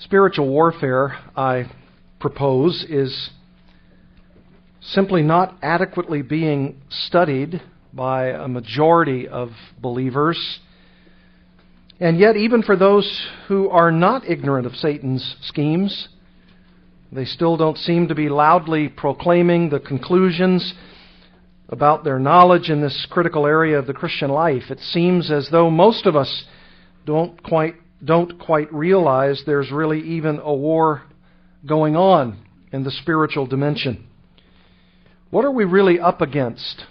Spiritual warfare, I propose, is simply not adequately being studied by a majority of believers. And yet, even for those who are not ignorant of Satan's schemes, they still don't seem to be loudly proclaiming the conclusions about their knowledge in this critical area of the Christian life. It seems as though most of us don't quite don't quite realize there's really even a war going on in the spiritual dimension. What are we really up against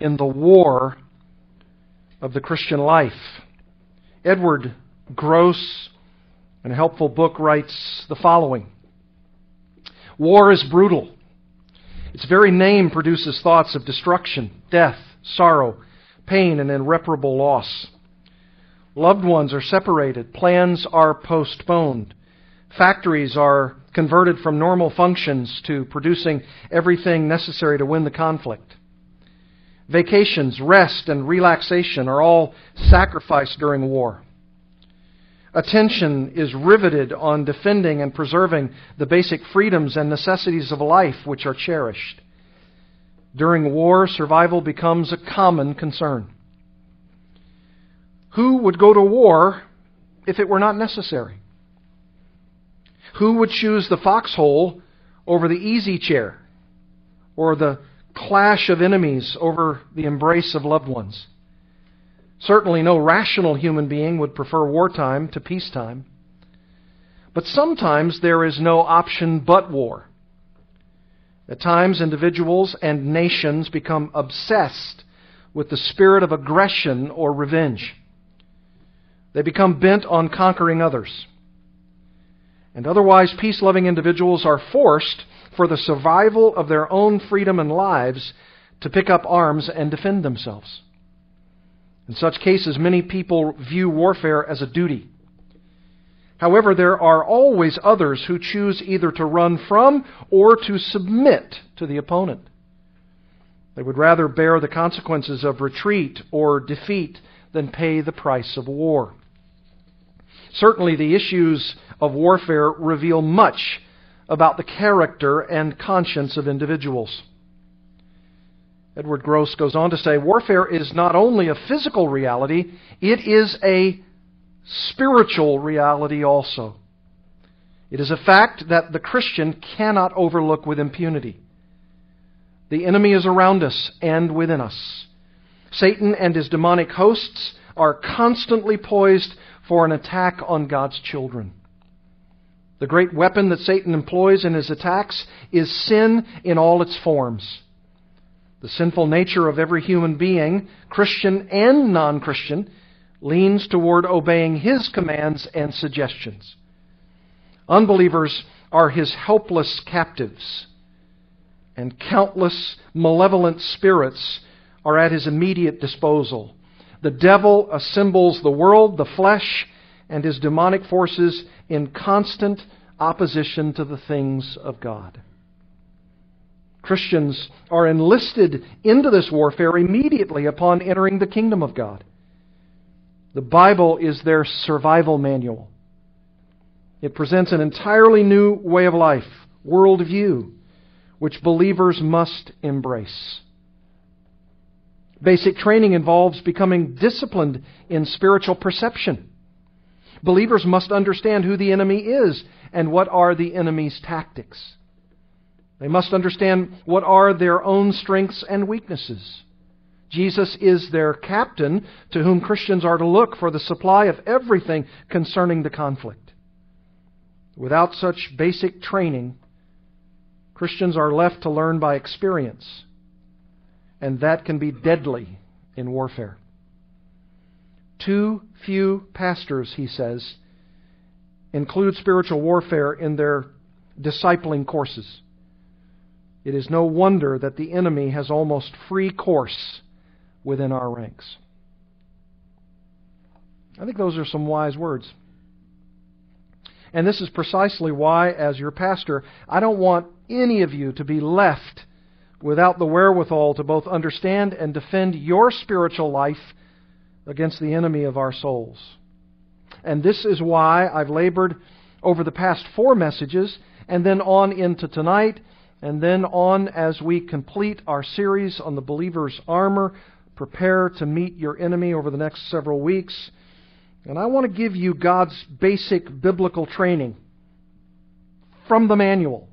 in the war of the Christian life? Edward Gross, in a helpful book, writes the following War is brutal. Its very name produces thoughts of destruction, death, sorrow, pain, and irreparable loss. Loved ones are separated. Plans are postponed. Factories are converted from normal functions to producing everything necessary to win the conflict. Vacations, rest, and relaxation are all sacrificed during war. Attention is riveted on defending and preserving the basic freedoms and necessities of life which are cherished. During war, survival becomes a common concern. Who would go to war if it were not necessary? Who would choose the foxhole over the easy chair or the clash of enemies over the embrace of loved ones? Certainly, no rational human being would prefer wartime to peacetime. But sometimes there is no option but war. At times, individuals and nations become obsessed with the spirit of aggression or revenge. They become bent on conquering others. And otherwise, peace loving individuals are forced, for the survival of their own freedom and lives, to pick up arms and defend themselves. In such cases, many people view warfare as a duty. However, there are always others who choose either to run from or to submit to the opponent. They would rather bear the consequences of retreat or defeat than pay the price of war. Certainly, the issues of warfare reveal much about the character and conscience of individuals. Edward Gross goes on to say warfare is not only a physical reality, it is a spiritual reality also. It is a fact that the Christian cannot overlook with impunity. The enemy is around us and within us. Satan and his demonic hosts are constantly poised for an attack on God's children. The great weapon that Satan employs in his attacks is sin in all its forms. The sinful nature of every human being, Christian and non Christian, leans toward obeying his commands and suggestions. Unbelievers are his helpless captives, and countless malevolent spirits are at his immediate disposal. The devil assembles the world, the flesh, and his demonic forces in constant opposition to the things of God. Christians are enlisted into this warfare immediately upon entering the kingdom of God. The Bible is their survival manual. It presents an entirely new way of life, worldview, which believers must embrace. Basic training involves becoming disciplined in spiritual perception. Believers must understand who the enemy is and what are the enemy's tactics. They must understand what are their own strengths and weaknesses. Jesus is their captain to whom Christians are to look for the supply of everything concerning the conflict. Without such basic training, Christians are left to learn by experience and that can be deadly in warfare. Too few pastors, he says, include spiritual warfare in their discipling courses. It is no wonder that the enemy has almost free course within our ranks. I think those are some wise words. And this is precisely why, as your pastor, I don't want any of you to be left without the wherewithal to both understand and defend your spiritual life against the enemy of our souls. And this is why I've labored over the past four messages, and then on into tonight, and then on as we complete our series on the believer's armor. Prepare to meet your enemy over the next several weeks. And I want to give you God's basic biblical training from the manual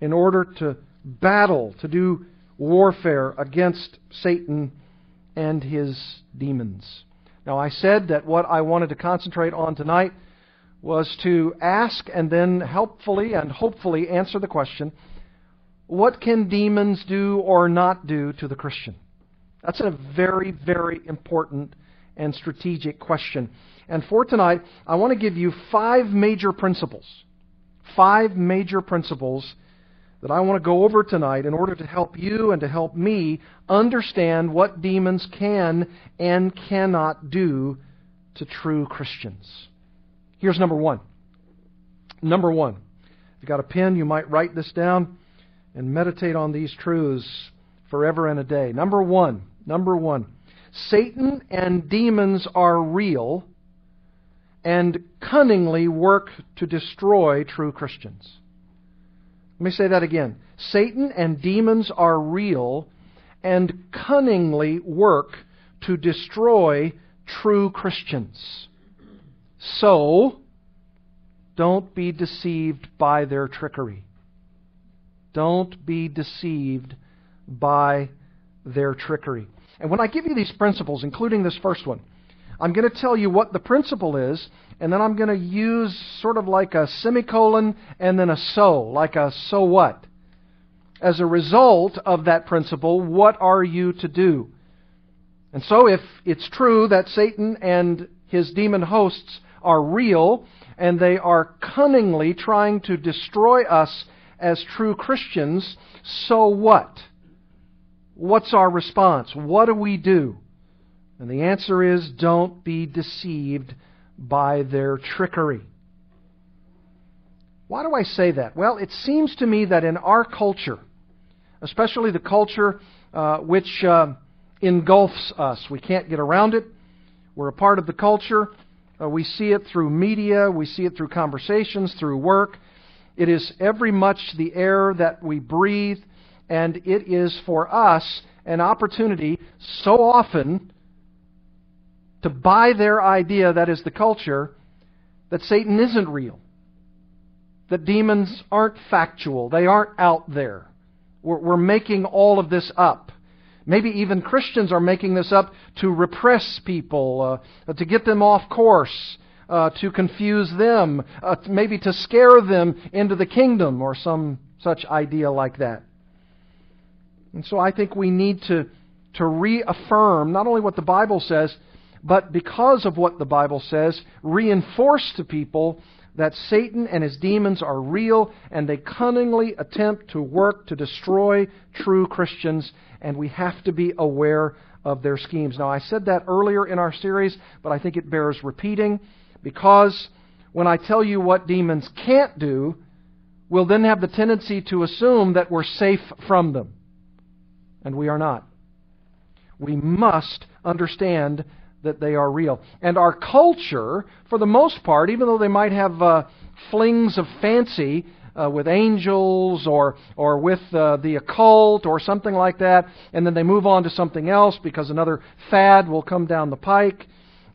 in order to battle, to do warfare against Satan and his demons. Now, I said that what I wanted to concentrate on tonight was to ask and then helpfully and hopefully answer the question what can demons do or not do to the Christian? That's a very, very important and strategic question. And for tonight, I want to give you five major principles. Five major principles that I want to go over tonight in order to help you and to help me understand what demons can and cannot do to true Christians. Here's number one. Number one. If you've got a pen, you might write this down and meditate on these truths forever and a day. Number one. Number one. Satan and demons are real and cunningly work to destroy true Christians. Let me say that again. Satan and demons are real and cunningly work to destroy true Christians. So, don't be deceived by their trickery. Don't be deceived by their trickery. And when I give you these principles, including this first one, I'm going to tell you what the principle is, and then I'm going to use sort of like a semicolon and then a so, like a so what. As a result of that principle, what are you to do? And so, if it's true that Satan and his demon hosts are real and they are cunningly trying to destroy us as true Christians, so what? What's our response? What do we do? And the answer is don't be deceived by their trickery. Why do I say that? Well, it seems to me that in our culture, especially the culture uh, which uh, engulfs us, we can't get around it. We're a part of the culture. Uh, we see it through media, we see it through conversations, through work. It is every much the air that we breathe, and it is for us an opportunity so often to buy their idea, that is the culture, that Satan isn't real. That demons aren't factual. They aren't out there. We're, we're making all of this up. Maybe even Christians are making this up to repress people, uh, to get them off course, uh, to confuse them, uh, maybe to scare them into the kingdom or some such idea like that. And so I think we need to, to reaffirm not only what the Bible says, but because of what the Bible says, reinforce to people that Satan and his demons are real and they cunningly attempt to work to destroy true Christians, and we have to be aware of their schemes. Now, I said that earlier in our series, but I think it bears repeating because when I tell you what demons can't do, we'll then have the tendency to assume that we're safe from them. And we are not. We must understand that they are real. And our culture, for the most part, even though they might have uh, flings of fancy uh, with angels or or with uh, the occult or something like that, and then they move on to something else because another fad will come down the pike.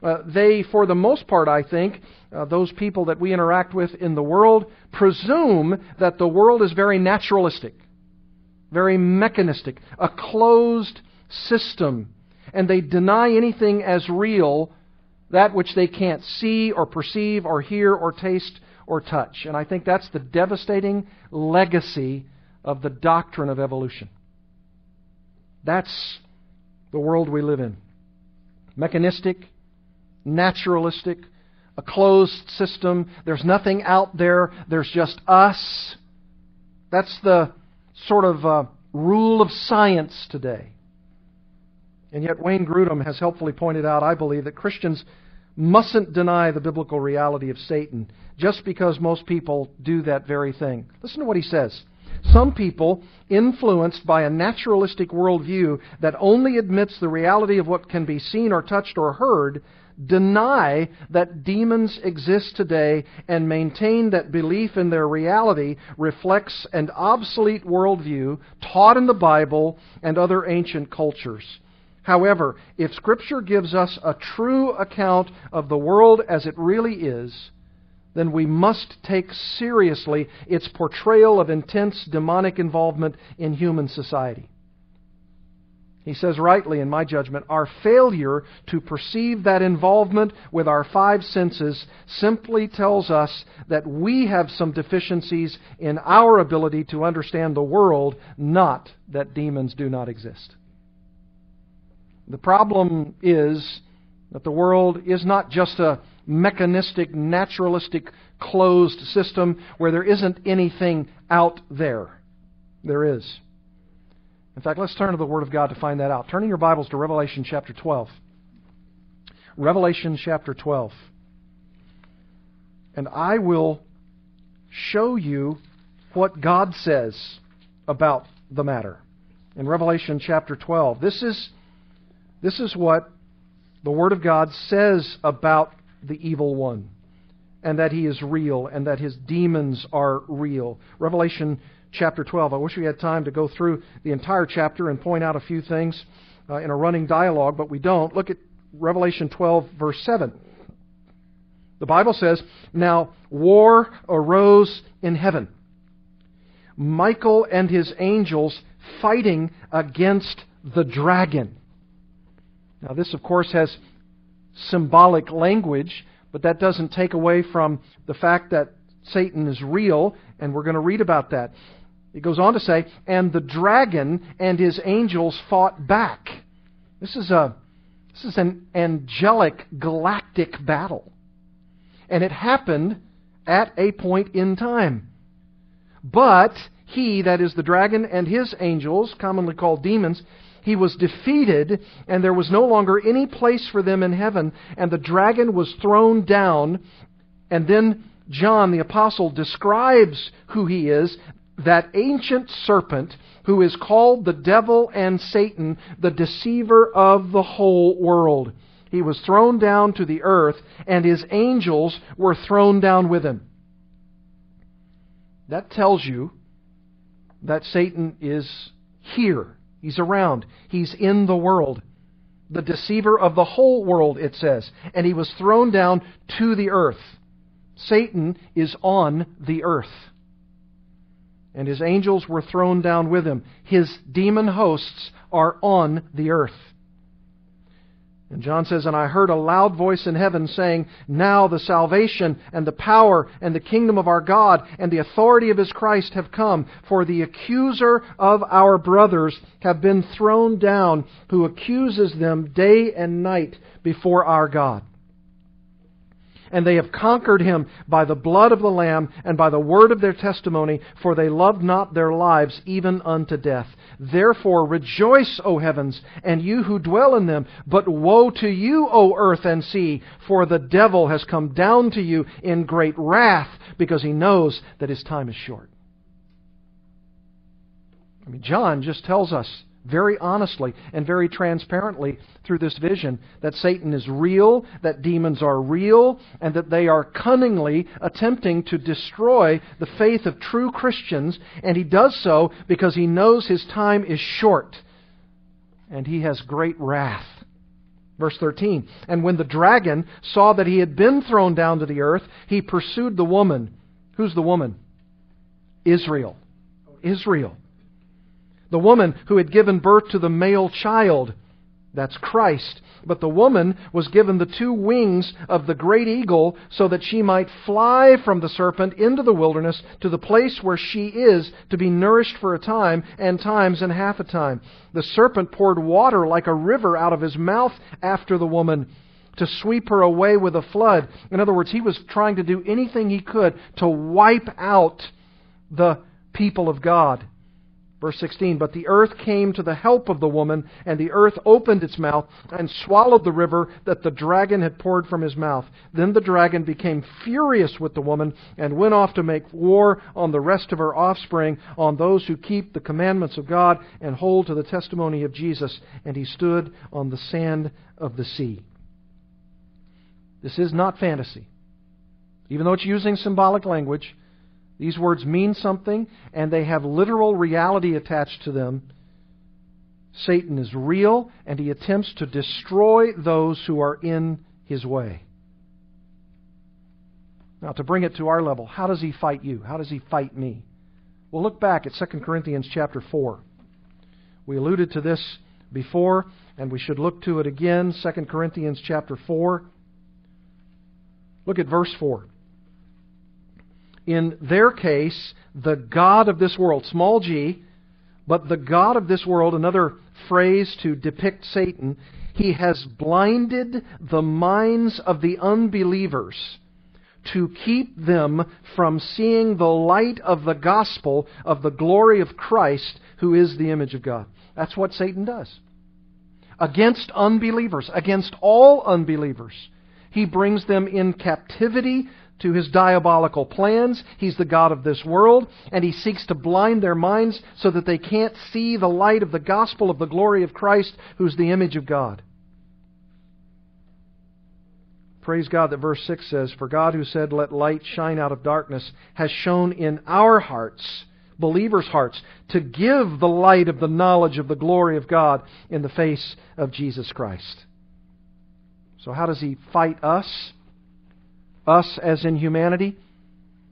Uh, they, for the most part, I think, uh, those people that we interact with in the world presume that the world is very naturalistic, very mechanistic, a closed system and they deny anything as real, that which they can't see or perceive or hear or taste or touch. And I think that's the devastating legacy of the doctrine of evolution. That's the world we live in. Mechanistic, naturalistic, a closed system. There's nothing out there. There's just us. That's the sort of uh, rule of science today. And yet, Wayne Grudem has helpfully pointed out, I believe, that Christians mustn't deny the biblical reality of Satan just because most people do that very thing. Listen to what he says. Some people, influenced by a naturalistic worldview that only admits the reality of what can be seen or touched or heard, deny that demons exist today and maintain that belief in their reality reflects an obsolete worldview taught in the Bible and other ancient cultures. However, if Scripture gives us a true account of the world as it really is, then we must take seriously its portrayal of intense demonic involvement in human society. He says rightly, in my judgment, our failure to perceive that involvement with our five senses simply tells us that we have some deficiencies in our ability to understand the world, not that demons do not exist. The problem is that the world is not just a mechanistic, naturalistic, closed system where there isn't anything out there. There is. In fact, let's turn to the Word of God to find that out. Turning your Bibles to Revelation chapter 12. Revelation chapter 12. And I will show you what God says about the matter. In Revelation chapter 12. This is, this is what the Word of God says about the evil one, and that he is real, and that his demons are real. Revelation chapter 12. I wish we had time to go through the entire chapter and point out a few things uh, in a running dialogue, but we don't. Look at Revelation 12, verse 7. The Bible says, Now war arose in heaven. Michael and his angels fighting against the dragon. Now, this, of course, has symbolic language, but that doesn't take away from the fact that Satan is real, and we're going to read about that. It goes on to say, and the dragon and his angels fought back. This is a this is an angelic galactic battle. And it happened at a point in time. But he, that is the dragon, and his angels, commonly called demons, he was defeated, and there was no longer any place for them in heaven, and the dragon was thrown down. And then John the Apostle describes who he is that ancient serpent who is called the devil and Satan, the deceiver of the whole world. He was thrown down to the earth, and his angels were thrown down with him. That tells you that Satan is here. He's around. He's in the world. The deceiver of the whole world, it says. And he was thrown down to the earth. Satan is on the earth. And his angels were thrown down with him. His demon hosts are on the earth. And John says, And I heard a loud voice in heaven saying, Now the salvation and the power and the kingdom of our God and the authority of his Christ have come, for the accuser of our brothers have been thrown down, who accuses them day and night before our God. And they have conquered him by the blood of the Lamb and by the word of their testimony, for they loved not their lives even unto death. Therefore rejoice, O heavens, and you who dwell in them. But woe to you, O earth and sea, for the devil has come down to you in great wrath, because he knows that his time is short. I mean, John just tells us very honestly and very transparently through this vision that Satan is real, that demons are real, and that they are cunningly attempting to destroy the faith of true Christians, and he does so because he knows his time is short and he has great wrath. Verse 13 And when the dragon saw that he had been thrown down to the earth, he pursued the woman. Who's the woman? Israel. Israel the woman who had given birth to the male child. That's Christ. But the woman was given the two wings of the great eagle so that she might fly from the serpent into the wilderness to the place where she is to be nourished for a time and times and half a time. The serpent poured water like a river out of his mouth after the woman to sweep her away with a flood. In other words, he was trying to do anything he could to wipe out the people of God. Verse 16, But the earth came to the help of the woman, and the earth opened its mouth and swallowed the river that the dragon had poured from his mouth. Then the dragon became furious with the woman and went off to make war on the rest of her offspring, on those who keep the commandments of God and hold to the testimony of Jesus. And he stood on the sand of the sea. This is not fantasy. Even though it's using symbolic language, these words mean something and they have literal reality attached to them. Satan is real and he attempts to destroy those who are in his way. Now, to bring it to our level, how does he fight you? How does he fight me? Well, look back at 2 Corinthians chapter 4. We alluded to this before, and we should look to it again. 2 Corinthians chapter 4. Look at verse 4. In their case, the God of this world, small g, but the God of this world, another phrase to depict Satan, he has blinded the minds of the unbelievers to keep them from seeing the light of the gospel of the glory of Christ, who is the image of God. That's what Satan does. Against unbelievers, against all unbelievers, he brings them in captivity to his diabolical plans. He's the God of this world, and he seeks to blind their minds so that they can't see the light of the gospel of the glory of Christ, who's the image of God. Praise God that verse 6 says, For God who said, Let light shine out of darkness, has shone in our hearts, believers' hearts, to give the light of the knowledge of the glory of God in the face of Jesus Christ. So, how does he fight us? Us as in humanity?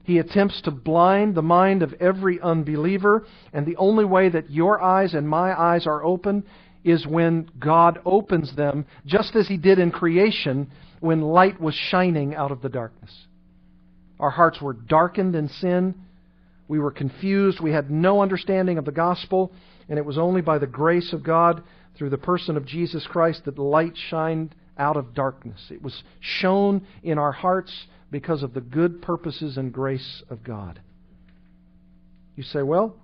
He attempts to blind the mind of every unbeliever, and the only way that your eyes and my eyes are open is when God opens them, just as He did in creation when light was shining out of the darkness. Our hearts were darkened in sin. We were confused. We had no understanding of the gospel. And it was only by the grace of God through the person of Jesus Christ that light shined out of darkness. It was shown in our hearts because of the good purposes and grace of God. You say, well,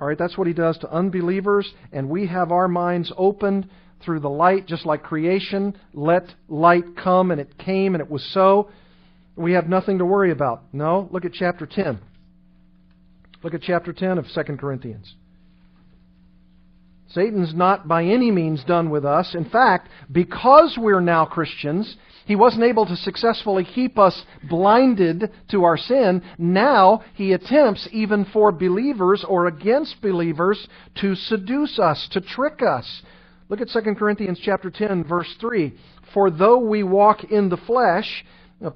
all right, that's what he does to unbelievers, and we have our minds opened through the light, just like creation. Let light come, and it came, and it was so. We have nothing to worry about. No, look at chapter 10. Look at chapter 10 of 2 Corinthians. Satan's not by any means done with us. In fact, because we're now Christians, he wasn't able to successfully keep us blinded to our sin. Now he attempts, even for believers or against believers, to seduce us, to trick us, Look at 2 Corinthians chapter 10 verse 3. For though we walk in the flesh,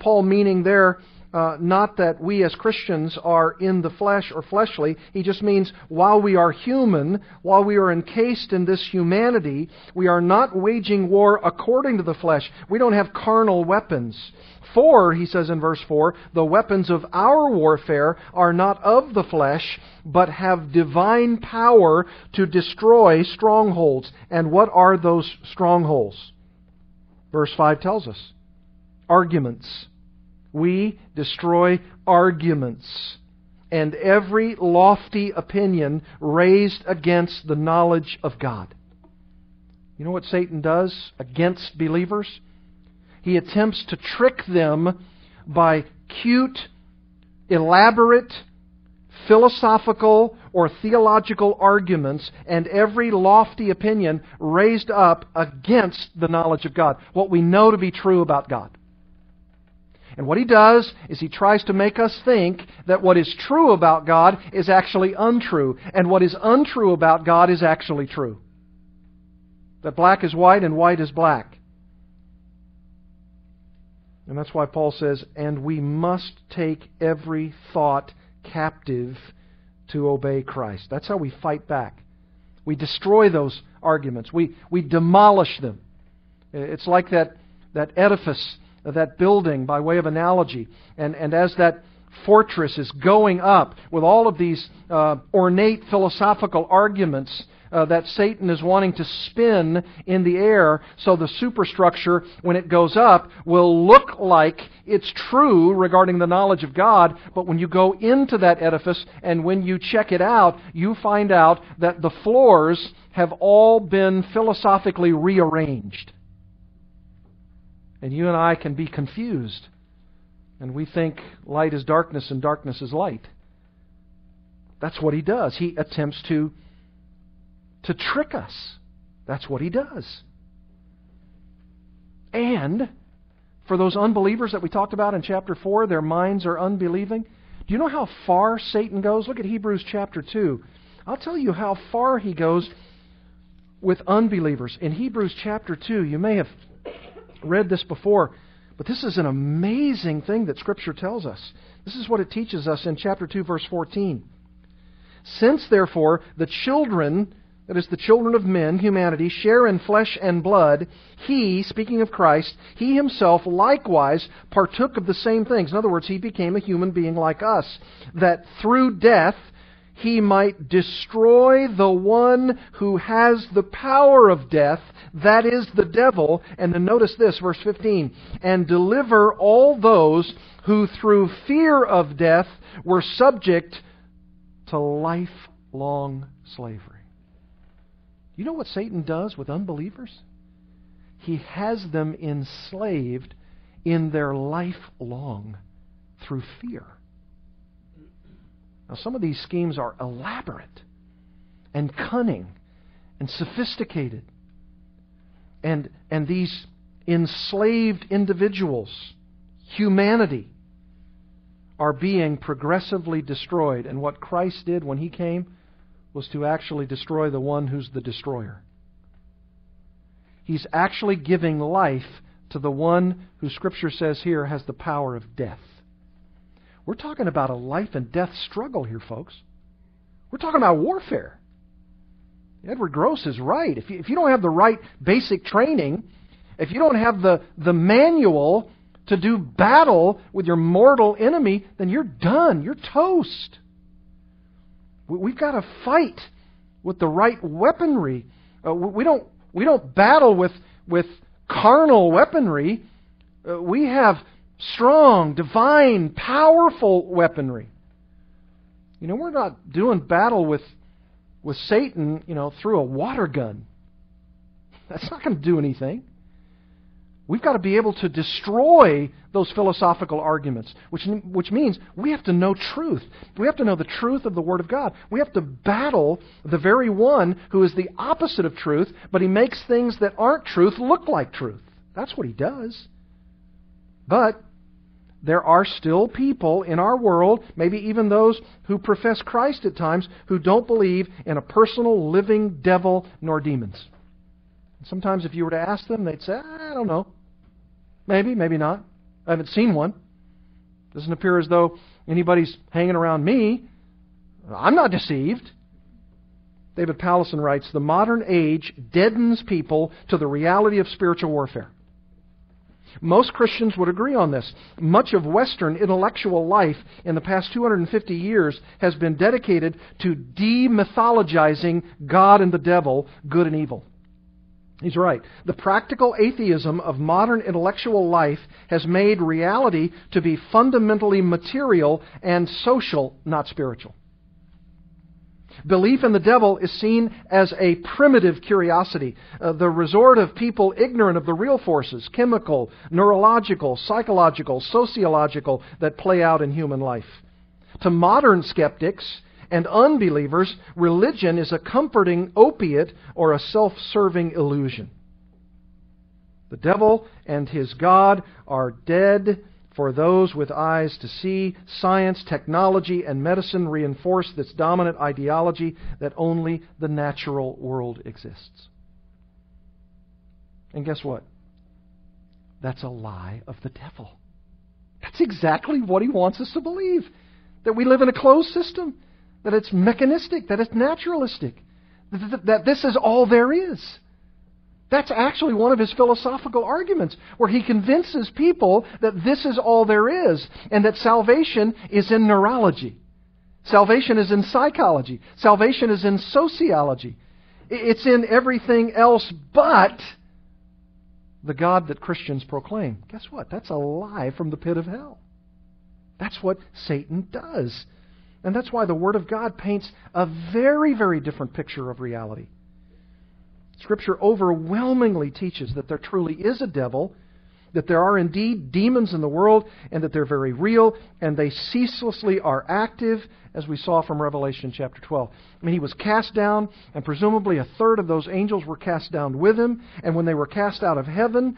Paul meaning there uh, not that we as Christians are in the flesh or fleshly. He just means while we are human, while we are encased in this humanity, we are not waging war according to the flesh. We don't have carnal weapons. For, he says in verse 4, the weapons of our warfare are not of the flesh, but have divine power to destroy strongholds. And what are those strongholds? Verse 5 tells us arguments. We destroy arguments and every lofty opinion raised against the knowledge of God. You know what Satan does against believers? He attempts to trick them by cute, elaborate, philosophical or theological arguments and every lofty opinion raised up against the knowledge of God, what we know to be true about God. And what he does is he tries to make us think that what is true about God is actually untrue, and what is untrue about God is actually true. That black is white and white is black. And that's why Paul says, and we must take every thought captive to obey Christ. That's how we fight back. We destroy those arguments. We, we demolish them. It's like that, that edifice, that building, by way of analogy. And, and as that fortress is going up with all of these uh, ornate philosophical arguments uh, that Satan is wanting to spin in the air so the superstructure, when it goes up, will look like it's true regarding the knowledge of God, but when you go into that edifice and when you check it out, you find out that the floors have all been philosophically rearranged. And you and I can be confused. And we think light is darkness and darkness is light. That's what he does. He attempts to to trick us. That's what he does. And For those unbelievers that we talked about in chapter 4, their minds are unbelieving. Do you know how far Satan goes? Look at Hebrews chapter 2. I'll tell you how far he goes with unbelievers. In Hebrews chapter 2, you may have read this before, but this is an amazing thing that Scripture tells us. This is what it teaches us in chapter 2, verse 14. Since, therefore, the children, that is, the children of men, humanity, share in flesh and blood, he, speaking of Christ, he himself likewise partook of the same things. In other words, he became a human being like us, that through death he might destroy the one who has the power of death, that is the devil. And then notice this, verse 15, and deliver all those who through fear of death were subject to lifelong slavery. You know what Satan does with unbelievers? He has them enslaved in their lifelong through fear. Now, some of these schemes are elaborate and cunning and sophisticated. And, and these enslaved individuals, humanity, are being progressively destroyed. And what Christ did when he came was to actually destroy the one who's the destroyer. He's actually giving life to the one who Scripture says here has the power of death. We're talking about a life and death struggle here, folks. We're talking about warfare. Edward Gross is right. If you, if you don't have the right basic training, if you don't have the, the manual to do battle with your mortal enemy, then you're done. You're toast. We've got to fight with the right weaponry. Uh, we don't we don't battle with with carnal weaponry. Uh, we have strong, divine, powerful weaponry. You know, we're not doing battle with with Satan, you know, through a water gun. That's not going to do anything. We've got to be able to destroy those philosophical arguments, which, which means we have to know truth. We have to know the truth of the Word of God. We have to battle the very one who is the opposite of truth, but he makes things that aren't truth look like truth. That's what he does. But there are still people in our world, maybe even those who profess Christ at times, who don't believe in a personal living devil nor demons. Sometimes if you were to ask them, they'd say, ah, I don't know. Maybe, maybe not. I haven't seen one. Doesn't appear as though anybody's hanging around me. I'm not deceived. David Powlison writes The modern age deadens people to the reality of spiritual warfare. Most Christians would agree on this. Much of Western intellectual life in the past 250 years has been dedicated to demythologizing God and the devil, good and evil. He's right. The practical atheism of modern intellectual life has made reality to be fundamentally material and social, not spiritual. Belief in the devil is seen as a primitive curiosity, uh, the resort of people ignorant of the real forces, chemical, neurological, psychological, sociological, that play out in human life. To modern skeptics, and unbelievers, religion is a comforting opiate or a self serving illusion. The devil and his God are dead for those with eyes to see. Science, technology, and medicine reinforce this dominant ideology that only the natural world exists. And guess what? That's a lie of the devil. That's exactly what he wants us to believe that we live in a closed system that it's mechanistic, that it's naturalistic, that this is all there is. That's actually one of his philosophical arguments, where he convinces people that this is all there is, and that salvation is in neurology. Salvation is in psychology. Salvation is in sociology. It's in everything else but the God that Christians proclaim. Guess what? That's a lie from the pit of hell. That's what Satan does. And that's why the Word of God paints a very, very different picture of reality. Scripture overwhelmingly teaches that there truly is a devil, that there are indeed demons in the world, and that they're very real, and they ceaselessly are active, as we saw from Revelation chapter 12. I mean, he was cast down, and presumably a third of those angels were cast down with him, and when they were cast out of heaven,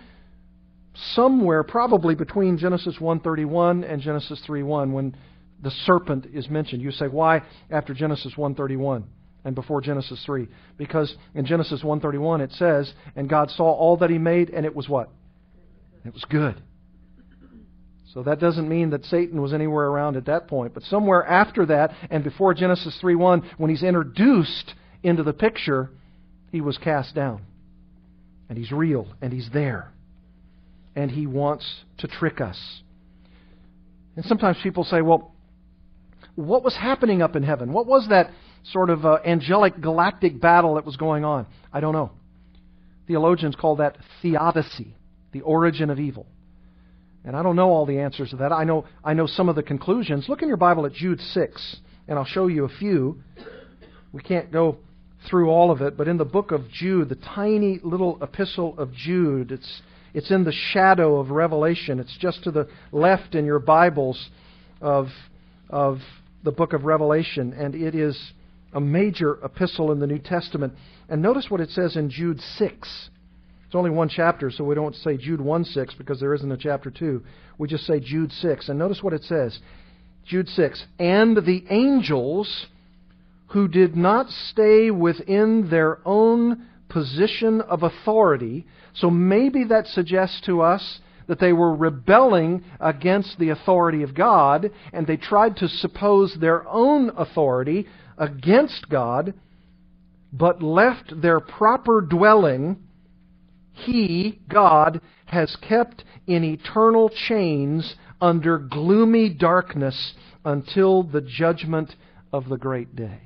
somewhere probably between Genesis 1:31 and Genesis 3:1 when the serpent is mentioned. You say why after Genesis 1:31 and before Genesis 3? Because in Genesis 1:31 it says, "And God saw all that he made and it was what? It was good." So that doesn't mean that Satan was anywhere around at that point, but somewhere after that and before Genesis 3:1 when he's introduced into the picture, he was cast down. And he's real and he's there and he wants to trick us. And sometimes people say, well, what was happening up in heaven? What was that sort of uh, angelic galactic battle that was going on? I don't know. Theologians call that theodicy, the origin of evil. And I don't know all the answers to that. I know, I know some of the conclusions. Look in your Bible at Jude 6, and I'll show you a few. We can't go through all of it, but in the book of Jude, the tiny little epistle of Jude, it's it's in the shadow of Revelation. It's just to the left in your Bibles of, of the book of Revelation, and it is a major epistle in the New Testament. And notice what it says in Jude 6. It's only one chapter, so we don't say Jude 1 6 because there isn't a chapter 2. We just say Jude 6. And notice what it says Jude 6. And the angels who did not stay within their own position of authority. So maybe that suggests to us that they were rebelling against the authority of God and they tried to suppose their own authority against God, but left their proper dwelling. He, God, has kept in eternal chains under gloomy darkness until the judgment of the great day.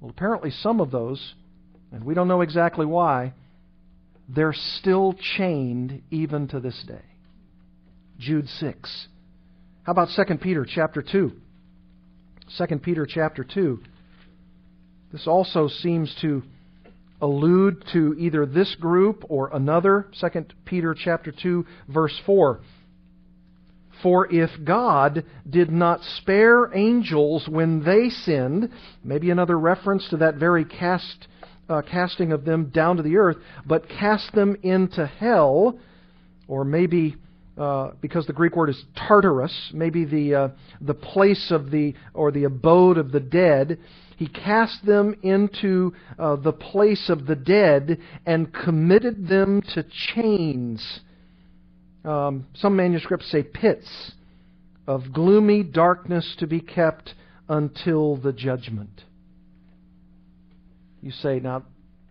Well, apparently, some of those and we don't know exactly why, they're still chained even to this day. Jude 6. How about 2 Peter chapter 2? 2 Peter chapter 2. This also seems to allude to either this group or another. 2 Peter chapter 2 verse 4. For if God did not spare angels when they sinned, maybe another reference to that very cast uh, casting of them down to the earth, but cast them into hell, or maybe uh, because the Greek word is Tartarus, maybe the uh, the place of the or the abode of the dead. He cast them into uh, the place of the dead and committed them to chains. Um, some manuscripts say pits of gloomy darkness to be kept until the judgment. You say, now,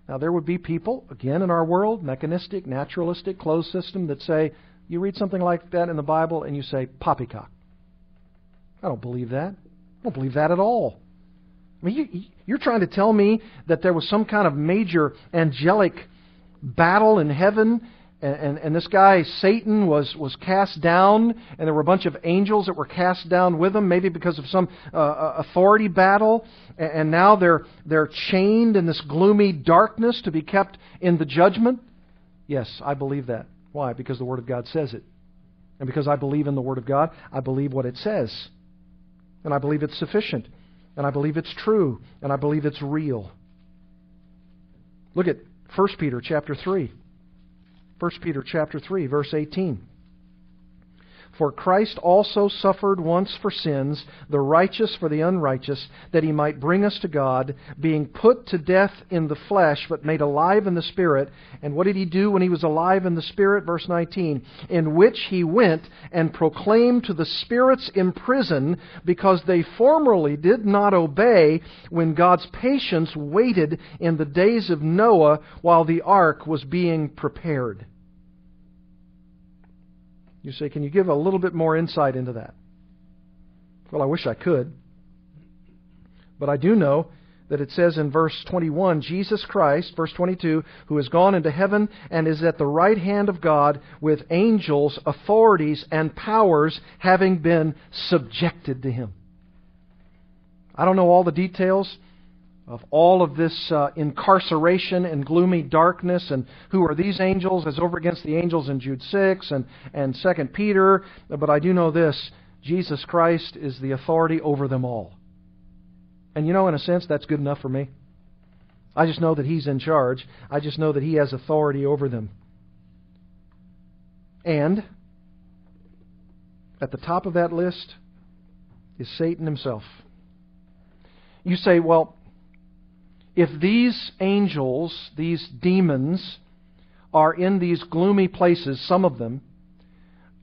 now there would be people, again in our world, mechanistic, naturalistic, closed system, that say, you read something like that in the Bible and you say, poppycock. I don't believe that. I don't believe that at all. I mean, you, you're trying to tell me that there was some kind of major angelic battle in heaven and, and, and, this guy Satan was was cast down, and there were a bunch of angels that were cast down with him, maybe because of some uh, uh, authority battle, and, and now they're they're chained in this gloomy darkness to be kept in the judgment. Yes, I believe that. Why? Because the Word of God says it, and because I believe in the Word of God, I believe what it says, and I believe it's sufficient, and I believe it's true, and I believe it's real. Look at 1 Peter chapter three. 1 Peter chapter 3 verse 18. For Christ also suffered once for sins, the righteous for the unrighteous, that he might bring us to God, being put to death in the flesh, but made alive in the Spirit. And what did he do when he was alive in the Spirit? Verse 19. In which he went and proclaimed to the spirits in prison, because they formerly did not obey when God's patience waited in the days of Noah while the ark was being prepared. You say, can you give a little bit more insight into that? Well, I wish I could. But I do know that it says in verse 21 Jesus Christ, verse 22, who has gone into heaven and is at the right hand of God with angels, authorities, and powers having been subjected to him. I don't know all the details of all of this uh, incarceration and gloomy darkness and who are these angels as over against the angels in Jude 6 and, and 2 Peter. But I do know this Jesus Christ is the authority over them all. And you know, in a sense, that's good enough for me. I just know that He's in charge. I just know that He has authority over them. And at the top of that list is Satan himself. You say, well, if these angels, these demons, are in these gloomy places, some of them,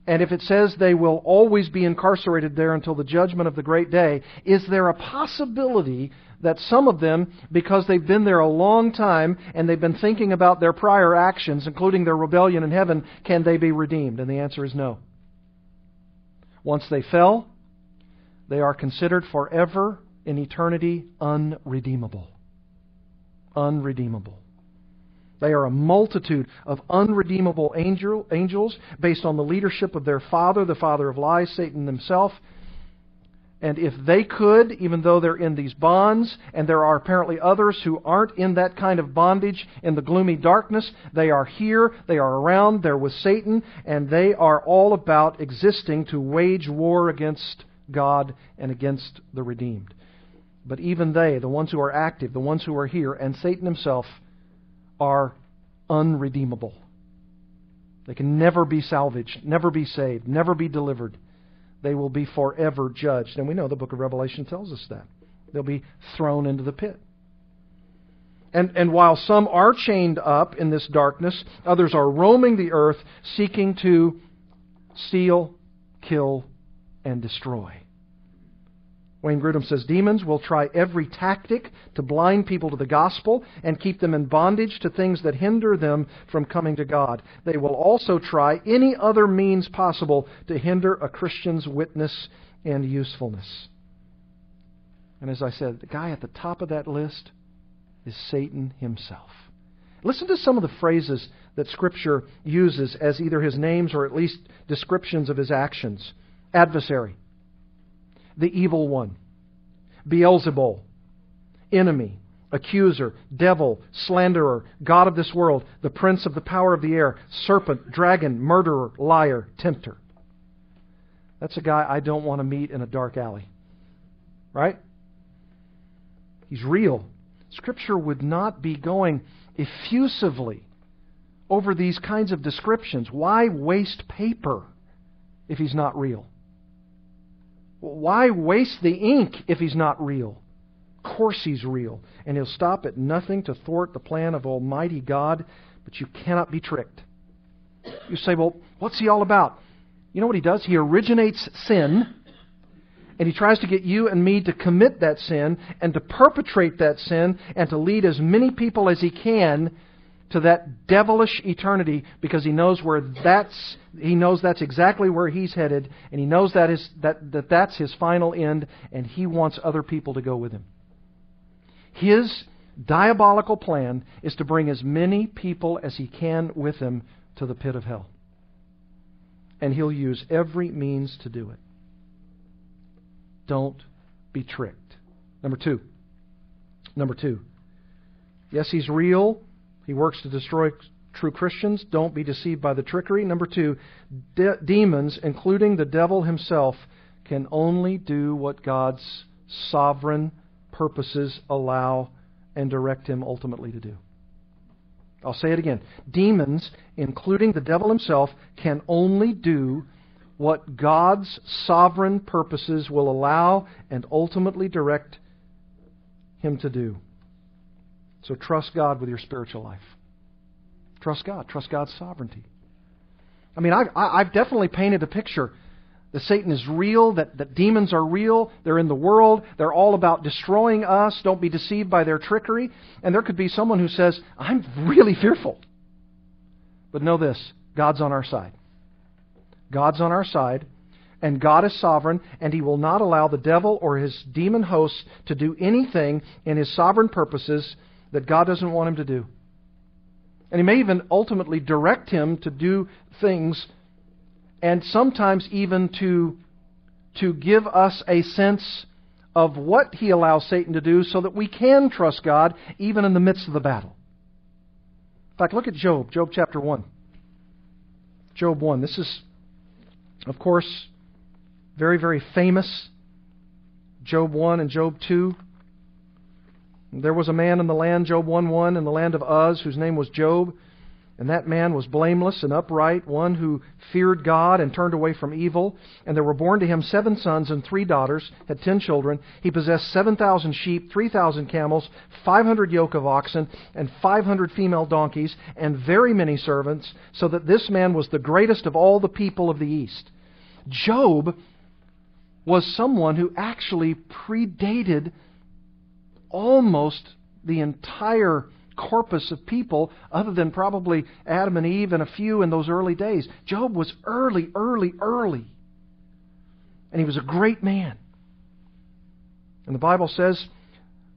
and if it says they will always be incarcerated there until the judgment of the great day, is there a possibility that some of them, because they've been there a long time and they've been thinking about their prior actions, including their rebellion in heaven, can they be redeemed? And the answer is no. Once they fell, they are considered forever in eternity unredeemable. Unredeemable. They are a multitude of unredeemable angel, angels based on the leadership of their father, the father of lies, Satan himself. And if they could, even though they're in these bonds, and there are apparently others who aren't in that kind of bondage in the gloomy darkness, they are here, they are around, they're with Satan, and they are all about existing to wage war against God and against the redeemed. But even they, the ones who are active, the ones who are here, and Satan himself, are unredeemable. They can never be salvaged, never be saved, never be delivered. They will be forever judged. And we know the book of Revelation tells us that. They'll be thrown into the pit. And, and while some are chained up in this darkness, others are roaming the earth seeking to steal, kill, and destroy. Wayne Grudem says demons will try every tactic to blind people to the gospel and keep them in bondage to things that hinder them from coming to God. They will also try any other means possible to hinder a Christian's witness and usefulness. And as I said, the guy at the top of that list is Satan himself. Listen to some of the phrases that Scripture uses as either his names or at least descriptions of his actions adversary the evil one, Beelzebul, enemy, accuser, devil, slanderer, God of this world, the prince of the power of the air, serpent, dragon, murderer, liar, tempter. That's a guy I don't want to meet in a dark alley. Right? He's real. Scripture would not be going effusively over these kinds of descriptions. Why waste paper if he's not real? Why waste the ink if he's not real? Of course he's real, and he'll stop at nothing to thwart the plan of Almighty God, but you cannot be tricked. You say, well, what's he all about? You know what he does? He originates sin, and he tries to get you and me to commit that sin and to perpetrate that sin and to lead as many people as he can to that devilish eternity because he knows where that's he knows that's exactly where he's headed and he knows that is that, that that's his final end and he wants other people to go with him. His diabolical plan is to bring as many people as he can with him to the pit of hell. And he'll use every means to do it. Don't be tricked. Number 2. Number 2. Yes, he's real he works to destroy true Christians. Don't be deceived by the trickery. Number two, de- demons, including the devil himself, can only do what God's sovereign purposes allow and direct him ultimately to do. I'll say it again. Demons, including the devil himself, can only do what God's sovereign purposes will allow and ultimately direct him to do. So trust God with your spiritual life. Trust God. Trust God's sovereignty. I mean, I've, I've definitely painted a picture that Satan is real, that, that demons are real, they're in the world, they're all about destroying us, don't be deceived by their trickery. And there could be someone who says, I'm really fearful. But know this God's on our side. God's on our side, and God is sovereign, and He will not allow the devil or his demon hosts to do anything in His sovereign purposes that God doesn't want him to do. And he may even ultimately direct him to do things and sometimes even to, to give us a sense of what he allows Satan to do so that we can trust God even in the midst of the battle. In fact, look at Job, Job chapter 1. Job 1. This is, of course, very, very famous. Job 1 and Job 2. There was a man in the land, Job 1 1, in the land of Uz, whose name was Job. And that man was blameless and upright, one who feared God and turned away from evil. And there were born to him seven sons and three daughters, had ten children. He possessed seven thousand sheep, three thousand camels, five hundred yoke of oxen, and five hundred female donkeys, and very many servants, so that this man was the greatest of all the people of the East. Job was someone who actually predated almost the entire corpus of people other than probably Adam and Eve and a few in those early days. Job was early, early, early. And he was a great man. And the Bible says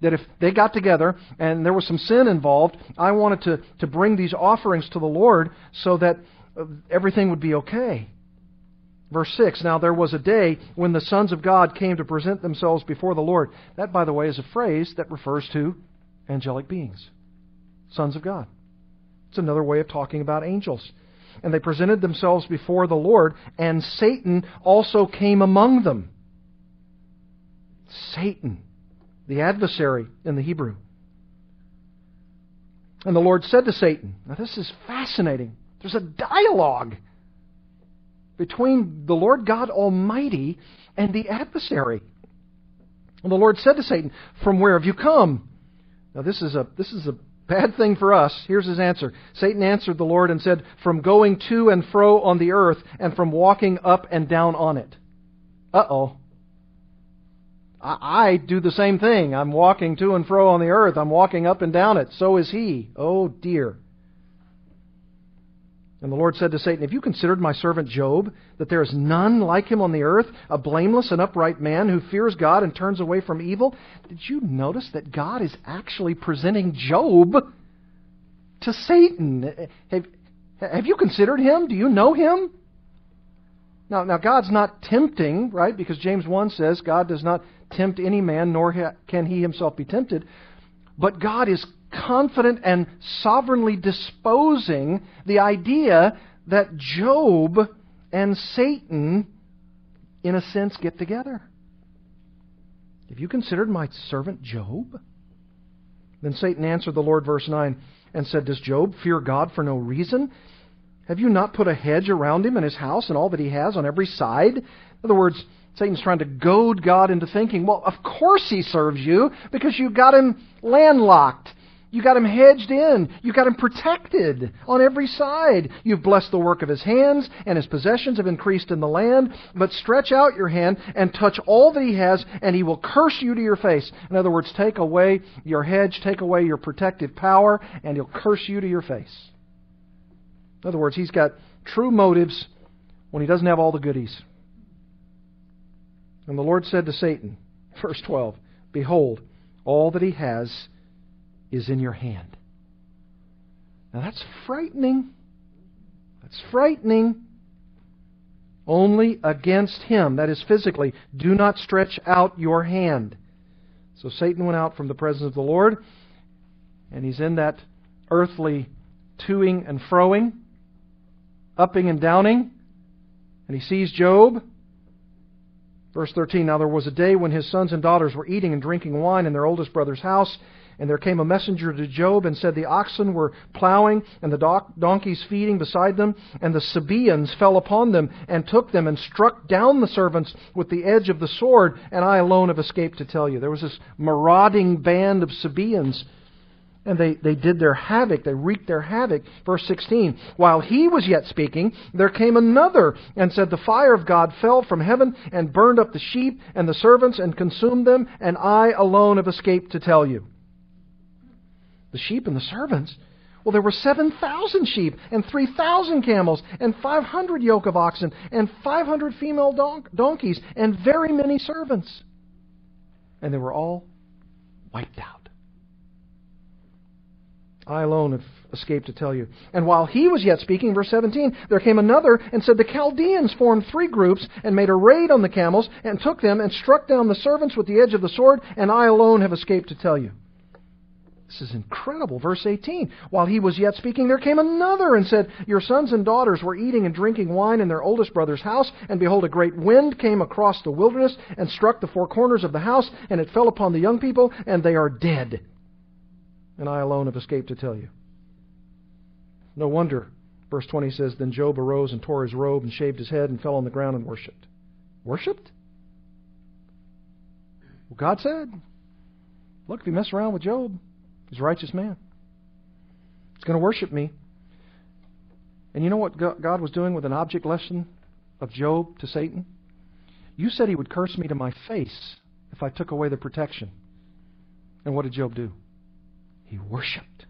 that if they got together and there was some sin involved, I wanted to, to bring these offerings to the Lord so that uh, everything would be okay. Verse 6 Now there was a day when the sons of God came to present themselves before the Lord. That, by the way, is a phrase that refers to angelic beings, sons of God. It's another way of talking about angels. And they presented themselves before the Lord, and Satan also came among them. Satan the adversary in the Hebrew. And the Lord said to Satan, Now this is fascinating. There's a dialogue between the Lord God Almighty and the adversary. And the Lord said to Satan, From where have you come? Now this is a this is a bad thing for us. Here's his answer. Satan answered the Lord and said, From going to and fro on the earth and from walking up and down on it. Uh oh. I do the same thing. I'm walking to and fro on the earth. I'm walking up and down it. So is he. Oh dear. And the Lord said to Satan, Have you considered my servant Job, that there is none like him on the earth, a blameless and upright man who fears God and turns away from evil? Did you notice that God is actually presenting Job to Satan? Have, have you considered him? Do you know him? Now, now God's not tempting, right? Because James 1 says God does not tempt any man, nor can he himself be tempted. But God is confident and sovereignly disposing the idea that Job and Satan, in a sense, get together. Have you considered my servant Job? Then Satan answered the Lord, verse 9, and said, Does Job fear God for no reason? Have you not put a hedge around him and his house and all that he has on every side? In other words, Satan's trying to goad God into thinking, well, of course he serves you because you got him landlocked. You got him hedged in. You got him protected on every side. You've blessed the work of his hands, and his possessions have increased in the land. But stretch out your hand and touch all that he has, and he will curse you to your face. In other words, take away your hedge, take away your protective power, and he'll curse you to your face. In other words, he's got true motives when he doesn't have all the goodies. And the Lord said to Satan, verse 12, Behold, all that he has is in your hand. Now that's frightening. That's frightening. Only against him, that is physically, do not stretch out your hand. So Satan went out from the presence of the Lord, and he's in that earthly toing and froing upping and downing. And he sees Job. Verse 13 Now there was a day when his sons and daughters were eating and drinking wine in their oldest brother's house. And there came a messenger to Job and said, The oxen were plowing, and the donkeys feeding beside them, and the Sabaeans fell upon them, and took them, and struck down the servants with the edge of the sword, and I alone have escaped to tell you. There was this marauding band of Sabaeans and they, they did their havoc, they wreaked their havoc. Verse 16 While he was yet speaking, there came another and said, The fire of God fell from heaven and burned up the sheep and the servants and consumed them, and I alone have escaped to tell you. The sheep and the servants? Well, there were 7,000 sheep and 3,000 camels and 500 yoke of oxen and 500 female don- donkeys and very many servants. And they were all wiped out. I alone have escaped to tell you. And while he was yet speaking, verse 17, there came another and said, The Chaldeans formed three groups and made a raid on the camels and took them and struck down the servants with the edge of the sword, and I alone have escaped to tell you. This is incredible. Verse 18. While he was yet speaking, there came another and said, Your sons and daughters were eating and drinking wine in their oldest brother's house, and behold, a great wind came across the wilderness and struck the four corners of the house, and it fell upon the young people, and they are dead. And I alone have escaped to tell you. No wonder, verse 20 says, Then Job arose and tore his robe and shaved his head and fell on the ground and worshipped. Worshipped? Well, God said, Look, if you mess around with Job, He's a righteous man. He's going to worship me. And you know what God was doing with an object lesson of Job to Satan? You said he would curse me to my face if I took away the protection. And what did Job do? He worshiped.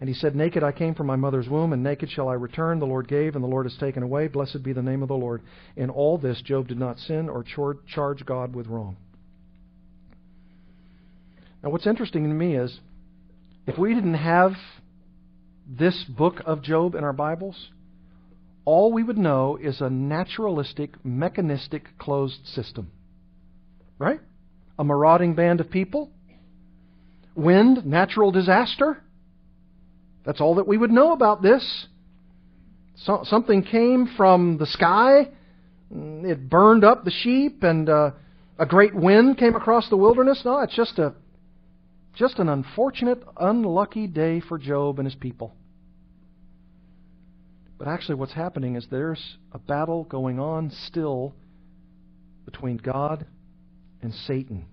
And he said, Naked I came from my mother's womb, and naked shall I return. The Lord gave, and the Lord has taken away. Blessed be the name of the Lord. In all this, Job did not sin or charge God with wrong. Now, what's interesting to me is if we didn't have this book of Job in our Bibles, all we would know is a naturalistic, mechanistic, closed system. Right? A marauding band of people, wind, natural disaster. That's all that we would know about this. So, something came from the sky, it burned up the sheep, and uh, a great wind came across the wilderness. No, it's just a just an unfortunate, unlucky day for Job and his people. But actually, what's happening is there's a battle going on still between God and Satan.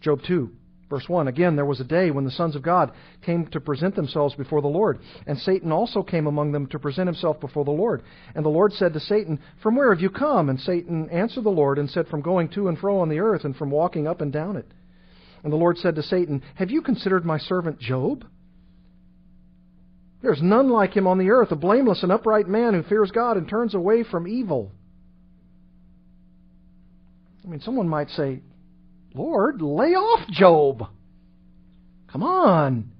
Job 2, verse 1. Again, there was a day when the sons of God came to present themselves before the Lord, and Satan also came among them to present himself before the Lord. And the Lord said to Satan, From where have you come? And Satan answered the Lord and said, From going to and fro on the earth, and from walking up and down it. And the Lord said to Satan, Have you considered my servant Job? There's none like him on the earth, a blameless and upright man who fears God and turns away from evil. I mean, someone might say, Lord, lay off Job. Come on.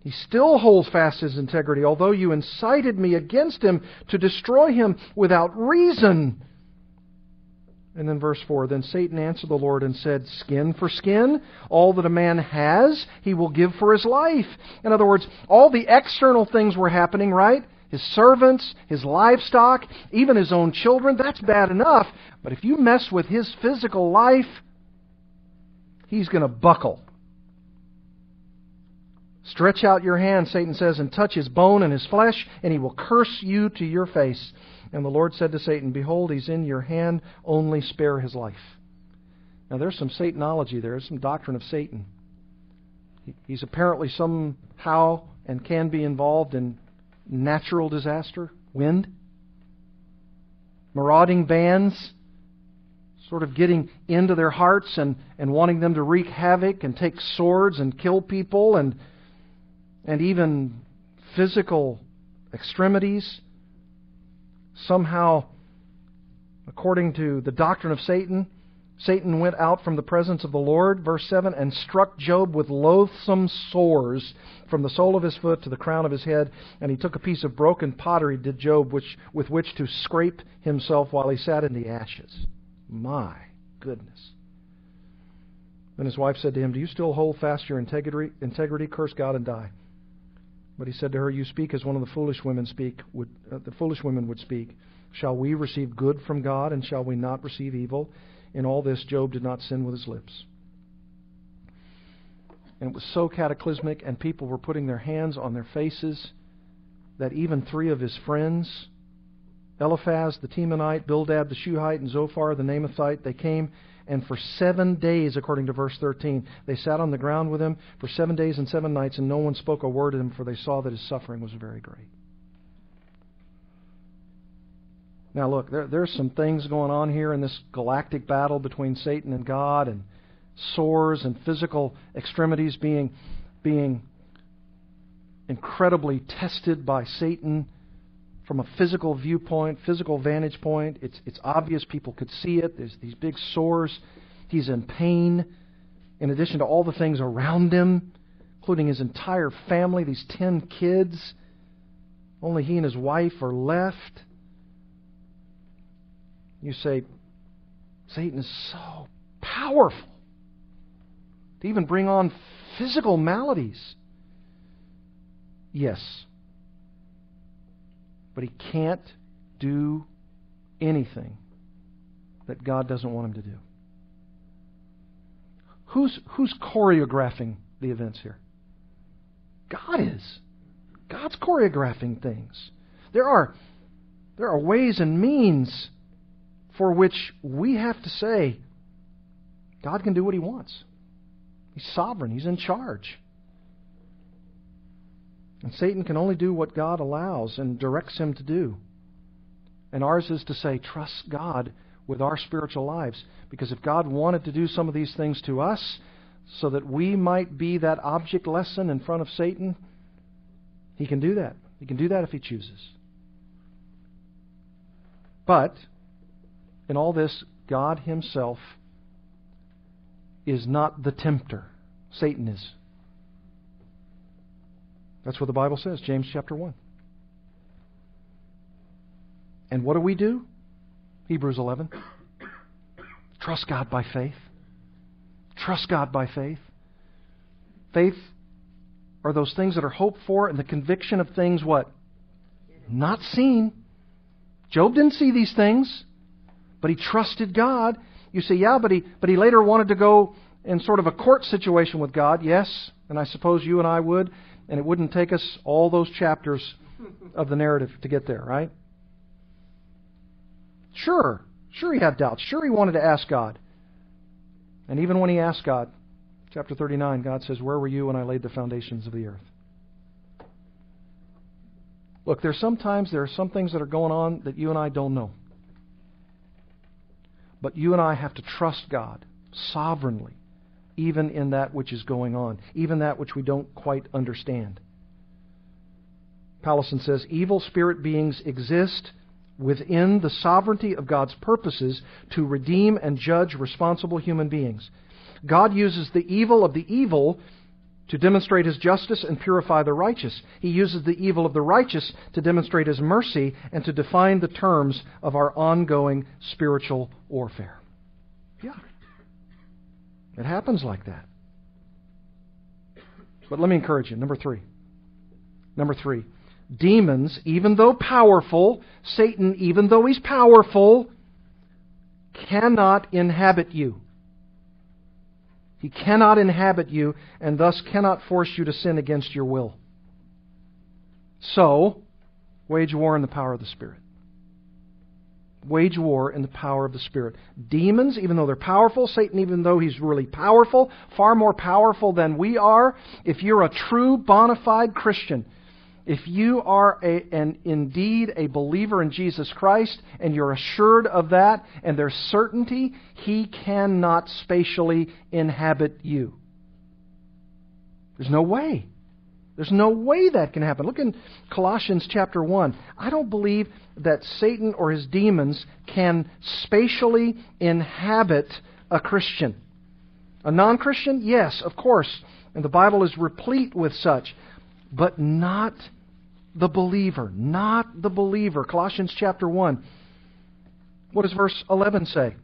He still holds fast his integrity, although you incited me against him to destroy him without reason. And then verse 4 Then Satan answered the Lord and said, Skin for skin, all that a man has, he will give for his life. In other words, all the external things were happening, right? His servants, his livestock, even his own children, that's bad enough. But if you mess with his physical life, he's going to buckle. Stretch out your hand, Satan says, and touch his bone and his flesh, and he will curse you to your face. And the Lord said to Satan, Behold, he's in your hand, only spare his life. Now, there's some Satanology there, there's some doctrine of Satan. He's apparently somehow and can be involved in natural disaster, wind, marauding bands, sort of getting into their hearts and, and wanting them to wreak havoc and take swords and kill people and, and even physical extremities. Somehow, according to the doctrine of Satan, Satan went out from the presence of the Lord, verse 7, and struck Job with loathsome sores from the sole of his foot to the crown of his head. And he took a piece of broken pottery, did Job, which, with which to scrape himself while he sat in the ashes. My goodness. Then his wife said to him, Do you still hold fast your integrity? integrity? Curse God and die. But he said to her, You speak as one of the foolish women speak, would, uh, the foolish women would speak. Shall we receive good from God, and shall we not receive evil? In all this, Job did not sin with his lips. And it was so cataclysmic, and people were putting their hands on their faces, that even three of his friends, Eliphaz the Temanite, Bildad the Shuhite, and Zophar the Naamathite, they came and for seven days, according to verse 13, they sat on the ground with him for seven days and seven nights, and no one spoke a word to him, for they saw that his suffering was very great. Now, look, there, there's some things going on here in this galactic battle between Satan and God, and sores and physical extremities being, being incredibly tested by Satan from a physical viewpoint, physical vantage point. It's, it's obvious people could see it. There's these big sores. He's in pain. in addition to all the things around him, including his entire family, these ten kids. Only he and his wife are left. You say, Satan is so powerful to even bring on physical maladies. Yes. But he can't do anything that God doesn't want him to do. Who's, who's choreographing the events here? God is. God's choreographing things. There are, there are ways and means for which we have to say, God can do what He wants. He's sovereign, He's in charge. And Satan can only do what God allows and directs him to do. And ours is to say, trust God with our spiritual lives. Because if God wanted to do some of these things to us so that we might be that object lesson in front of Satan, He can do that. He can do that if He chooses. But, in all this, God Himself is not the tempter. Satan is. That's what the Bible says, James chapter 1. And what do we do? Hebrews 11. Trust God by faith. Trust God by faith. Faith are those things that are hoped for and the conviction of things what? Not seen. Job didn't see these things, but he trusted God. You say, yeah, but he, but he later wanted to go in sort of a court situation with God. Yes, and I suppose you and I would, and it wouldn't take us all those chapters of the narrative to get there, right? Sure. Sure, he had doubts. Sure, he wanted to ask God. And even when he asked God, chapter 39, God says, Where were you when I laid the foundations of the earth? Look, there's sometimes there are some things that are going on that you and I don't know. But you and I have to trust God sovereignly, even in that which is going on, even that which we don't quite understand. Powlison says, Evil spirit beings exist within the sovereignty of God's purposes to redeem and judge responsible human beings. God uses the evil of the evil to demonstrate his justice and purify the righteous. He uses the evil of the righteous to demonstrate his mercy and to define the terms of our ongoing spiritual warfare. Yeah. It happens like that. But let me encourage you. Number three. Number three demons, even though powerful, Satan, even though he's powerful, cannot inhabit you. He cannot inhabit you and thus cannot force you to sin against your will. So, wage war in the power of the Spirit. Wage war in the power of the Spirit. Demons, even though they're powerful, Satan, even though he's really powerful, far more powerful than we are, if you're a true bona fide Christian, if you are a, an, indeed a believer in Jesus Christ and you're assured of that and there's certainty, He cannot spatially inhabit you. There's no way. There's no way that can happen. Look in Colossians chapter 1. I don't believe that Satan or his demons can spatially inhabit a Christian. A non Christian? Yes, of course. And the Bible is replete with such. But not the believer, not the believer. Colossians chapter 1. What does verse 11 say?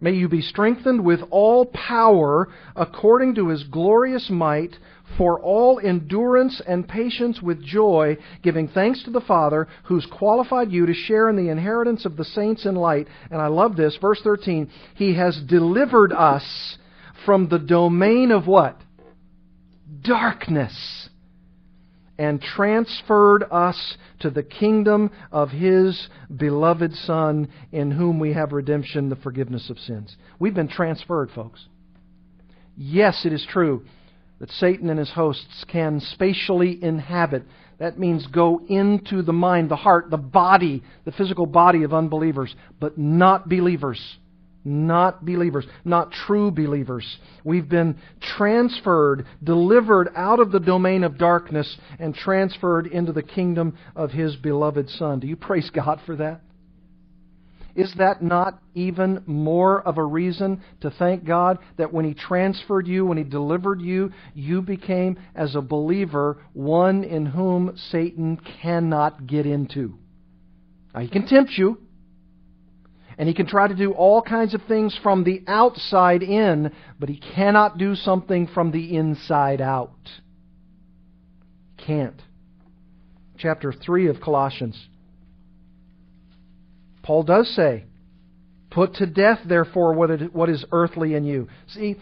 May you be strengthened with all power according to his glorious might for all endurance and patience with joy, giving thanks to the Father who's qualified you to share in the inheritance of the saints in light. And I love this, verse 13. He has delivered us from the domain of what? Darkness and transferred us to the kingdom of His beloved Son, in whom we have redemption, the forgiveness of sins. We've been transferred, folks. Yes, it is true that Satan and his hosts can spatially inhabit. That means go into the mind, the heart, the body, the physical body of unbelievers, but not believers not believers, not true believers. We've been transferred, delivered out of the domain of darkness, and transferred into the kingdom of His beloved Son. Do you praise God for that? Is that not even more of a reason to thank God that when He transferred you, when He delivered you, you became, as a believer, one in whom Satan cannot get into? Now, he can tempt you, and he can try to do all kinds of things from the outside in, but he cannot do something from the inside out. Can't. Chapter 3 of Colossians. Paul does say, Put to death, therefore, what is earthly in you. See,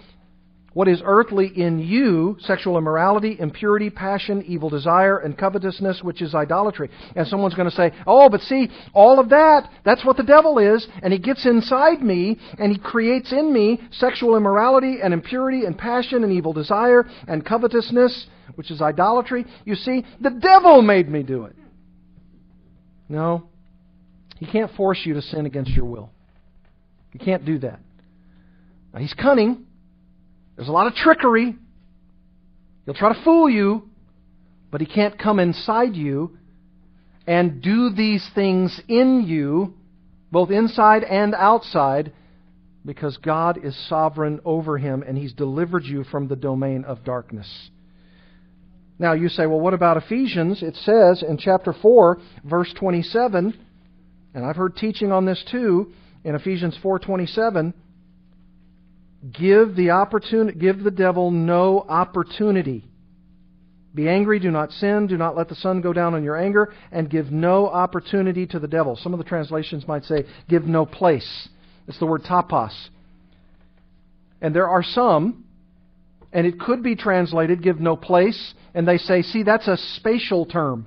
what is earthly in you sexual immorality, impurity, passion, evil desire, and covetousness, which is idolatry. And someone's going to say, Oh, but see, all of that, that's what the devil is, and he gets inside me, and he creates in me sexual immorality, and impurity, and passion, and evil desire, and covetousness, which is idolatry. You see, the devil made me do it. No, he can't force you to sin against your will. He can't do that. Now, he's cunning. There's a lot of trickery. He'll try to fool you, but he can't come inside you and do these things in you, both inside and outside, because God is sovereign over him and he's delivered you from the domain of darkness. Now you say, well, what about Ephesians? It says in chapter 4, verse 27, and I've heard teaching on this too, in Ephesians 4:27, Give the opportunity, give the devil no opportunity. Be angry, do not sin, do not let the sun go down on your anger, and give no opportunity to the devil. Some of the translations might say, give no place. It's the word topos. And there are some, and it could be translated, give no place, and they say, see, that's a spatial term.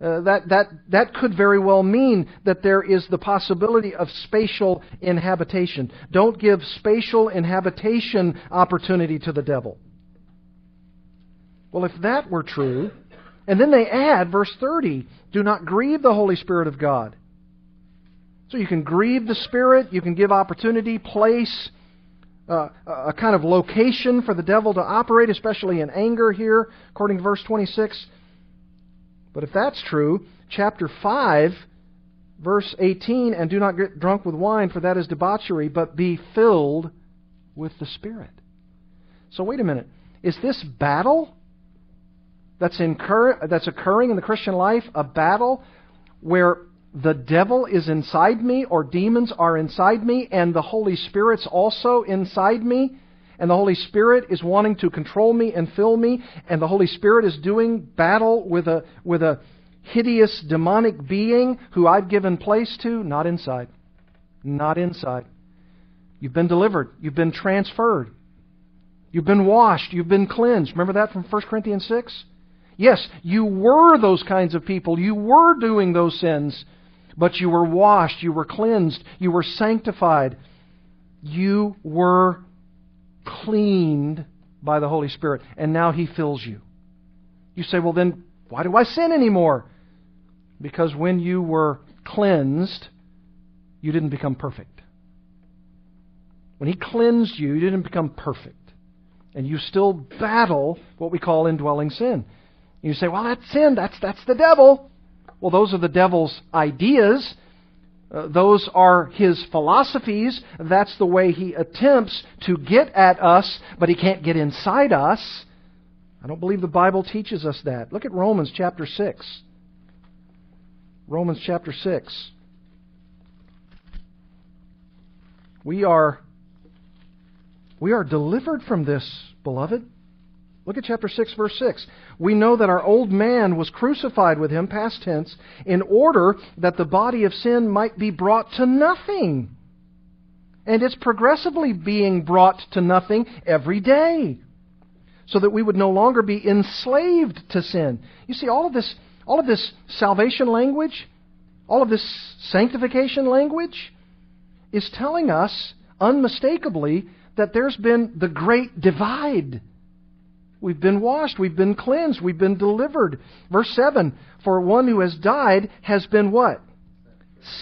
Uh, that, that, that could very well mean that there is the possibility of spatial inhabitation. Don't give spatial inhabitation opportunity to the devil. Well, if that were true, and then they add, verse 30, do not grieve the Holy Spirit of God. So you can grieve the Spirit, you can give opportunity, place, uh, a kind of location for the devil to operate, especially in anger here, according to verse 26. But if that's true, chapter 5, verse 18, and do not get drunk with wine, for that is debauchery, but be filled with the Spirit. So wait a minute. Is this battle that's, incur- that's occurring in the Christian life a battle where the devil is inside me or demons are inside me and the Holy Spirit's also inside me? And the Holy Spirit is wanting to control me and fill me, and the Holy Spirit is doing battle with a, with a hideous demonic being who I've given place to, not inside. Not inside. You've been delivered. You've been transferred. You've been washed. You've been cleansed. Remember that from 1 Corinthians 6? Yes, you were those kinds of people. You were doing those sins. But you were washed. You were cleansed. You were sanctified. You were cleaned by the Holy Spirit, and now He fills you. You say, well, then why do I sin anymore? Because when you were cleansed, you didn't become perfect. When He cleansed you, you didn't become perfect. And you still battle what we call indwelling sin. You say, well, that's sin. That's, that's the devil. Well, those are the devil's ideas. Uh, those are his philosophies. That's the way he attempts to get at us, but he can't get inside us. I don't believe the Bible teaches us that. Look at Romans chapter 6. Romans chapter 6. We are we are delivered from this, beloved. Look at chapter 6, verse 6. We know that our old man was crucified with him, past tense, in order that the body of sin might be brought to nothing. And it's progressively being brought to nothing every day. So that we would no longer be enslaved to sin. You see, all of this, all of this salvation language, all of this sanctification language, is telling us unmistakably that there's been the great divide We've been washed. We've been cleansed. We've been delivered. Verse 7 For one who has died has been what?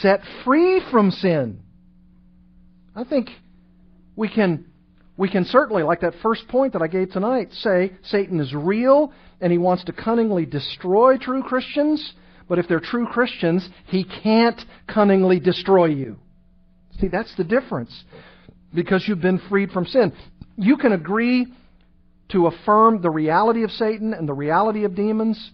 Set free from sin. I think we can, we can certainly, like that first point that I gave tonight, say Satan is real and he wants to cunningly destroy true Christians. But if they're true Christians, he can't cunningly destroy you. See, that's the difference. Because you've been freed from sin. You can agree to affirm the reality of Satan and the reality of demons,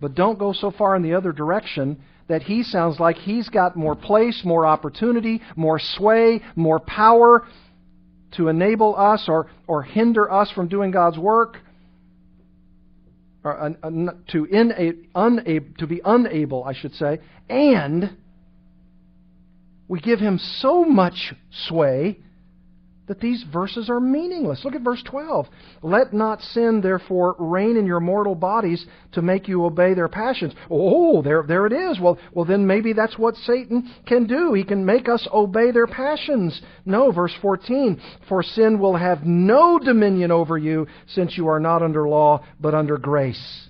but don't go so far in the other direction that he sounds like he's got more place, more opportunity, more sway, more power to enable us or, or hinder us from doing God's work, or uh, to, unable, to be unable, I should say, and we give him so much sway that these verses are meaningless. Look at verse 12. Let not sin, therefore, reign in your mortal bodies to make you obey their passions. Oh, there, there it is. Well, well, then maybe that's what Satan can do. He can make us obey their passions. No, verse 14. For sin will have no dominion over you, since you are not under law, but under grace.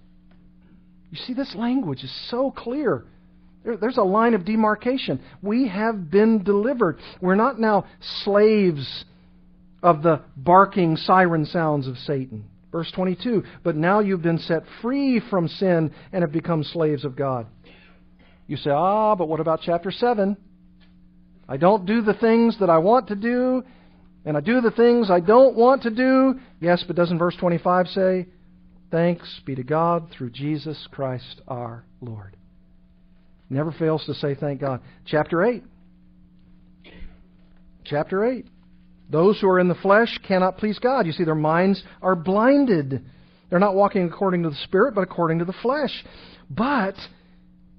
You see, this language is so clear. There, there's a line of demarcation. We have been delivered. We're not now slaves of the barking siren sounds of Satan. Verse 22 But now you've been set free from sin and have become slaves of God. You say, ah, but what about chapter 7? I don't do the things that I want to do, and I do the things I don't want to do. Yes, but doesn't verse 25 say, Thanks be to God through Jesus Christ our Lord. Never fails to say thank God. Chapter 8. Chapter 8. Those who are in the flesh cannot please God. You see, their minds are blinded. They're not walking according to the Spirit, but according to the flesh. But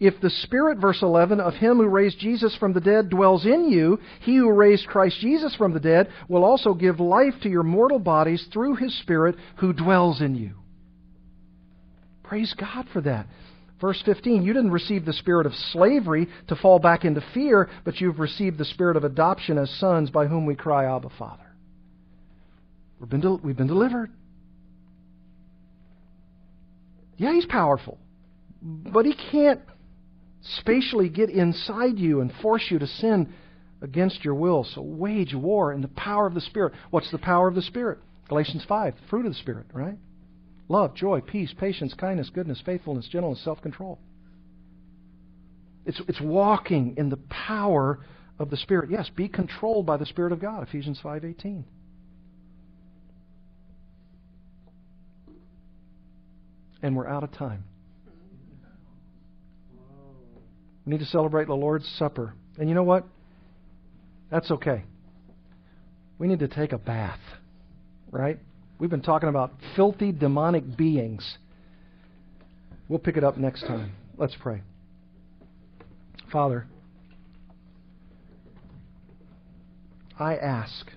if the Spirit, verse 11, of Him who raised Jesus from the dead dwells in you, He who raised Christ Jesus from the dead will also give life to your mortal bodies through His Spirit who dwells in you. Praise God for that. Verse 15, you didn't receive the spirit of slavery to fall back into fear, but you've received the spirit of adoption as sons by whom we cry, Abba, Father. We've been, del- we've been delivered. Yeah, he's powerful, but he can't spatially get inside you and force you to sin against your will. So wage war in the power of the Spirit. What's the power of the Spirit? Galatians 5, the fruit of the Spirit, right? Love, joy, peace, patience, kindness, goodness, faithfulness, gentleness, self control. It's, it's walking in the power of the Spirit. Yes, be controlled by the Spirit of God, Ephesians 5.18. And we're out of time. We need to celebrate the Lord's Supper. And you know what? That's okay. We need to take a bath, right? We've been talking about filthy demonic beings. We'll pick it up next time. Let's pray. Father, I ask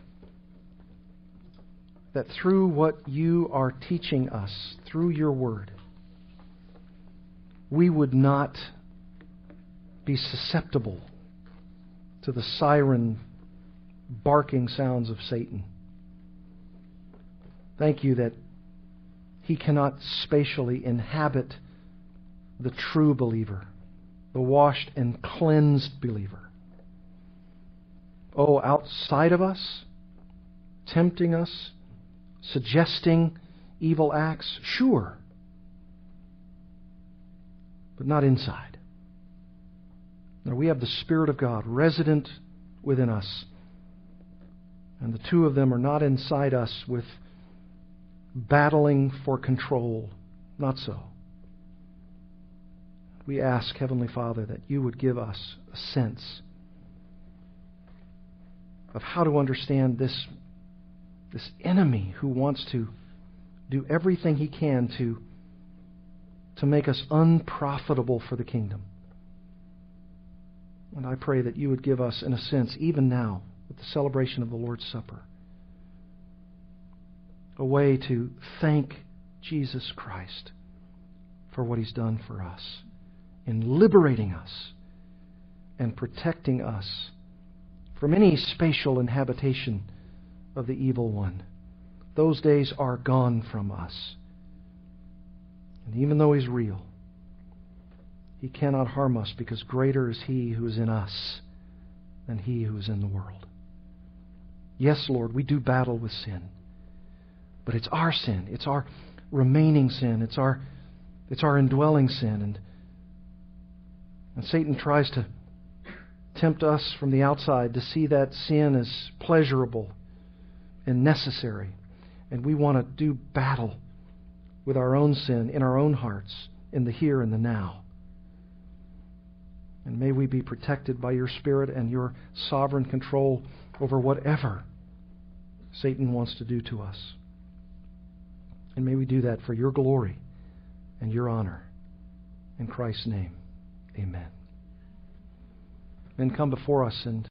that through what you are teaching us, through your word, we would not be susceptible to the siren barking sounds of Satan. Thank you that he cannot spatially inhabit the true believer, the washed and cleansed believer. Oh, outside of us, tempting us, suggesting evil acts, sure, but not inside. Now we have the Spirit of God resident within us, and the two of them are not inside us with battling for control. Not so. We ask, Heavenly Father, that you would give us a sense of how to understand this, this enemy who wants to do everything he can to, to make us unprofitable for the kingdom. And I pray that you would give us, in a sense, even now, with the celebration of the Lord's Supper, a way to thank Jesus Christ for what he's done for us in liberating us and protecting us from any spatial inhabitation of the evil one. Those days are gone from us. And even though he's real, he cannot harm us because greater is he who is in us than he who is in the world. Yes, Lord, we do battle with sin. But it's our sin. It's our remaining sin. It's our, it's our indwelling sin. And, and Satan tries to tempt us from the outside to see that sin as pleasurable and necessary. And we want to do battle with our own sin in our own hearts, in the here and the now. And may we be protected by your Spirit and your sovereign control over whatever Satan wants to do to us. And may we do that for your glory and your honor. In Christ's name, amen. Men come before us and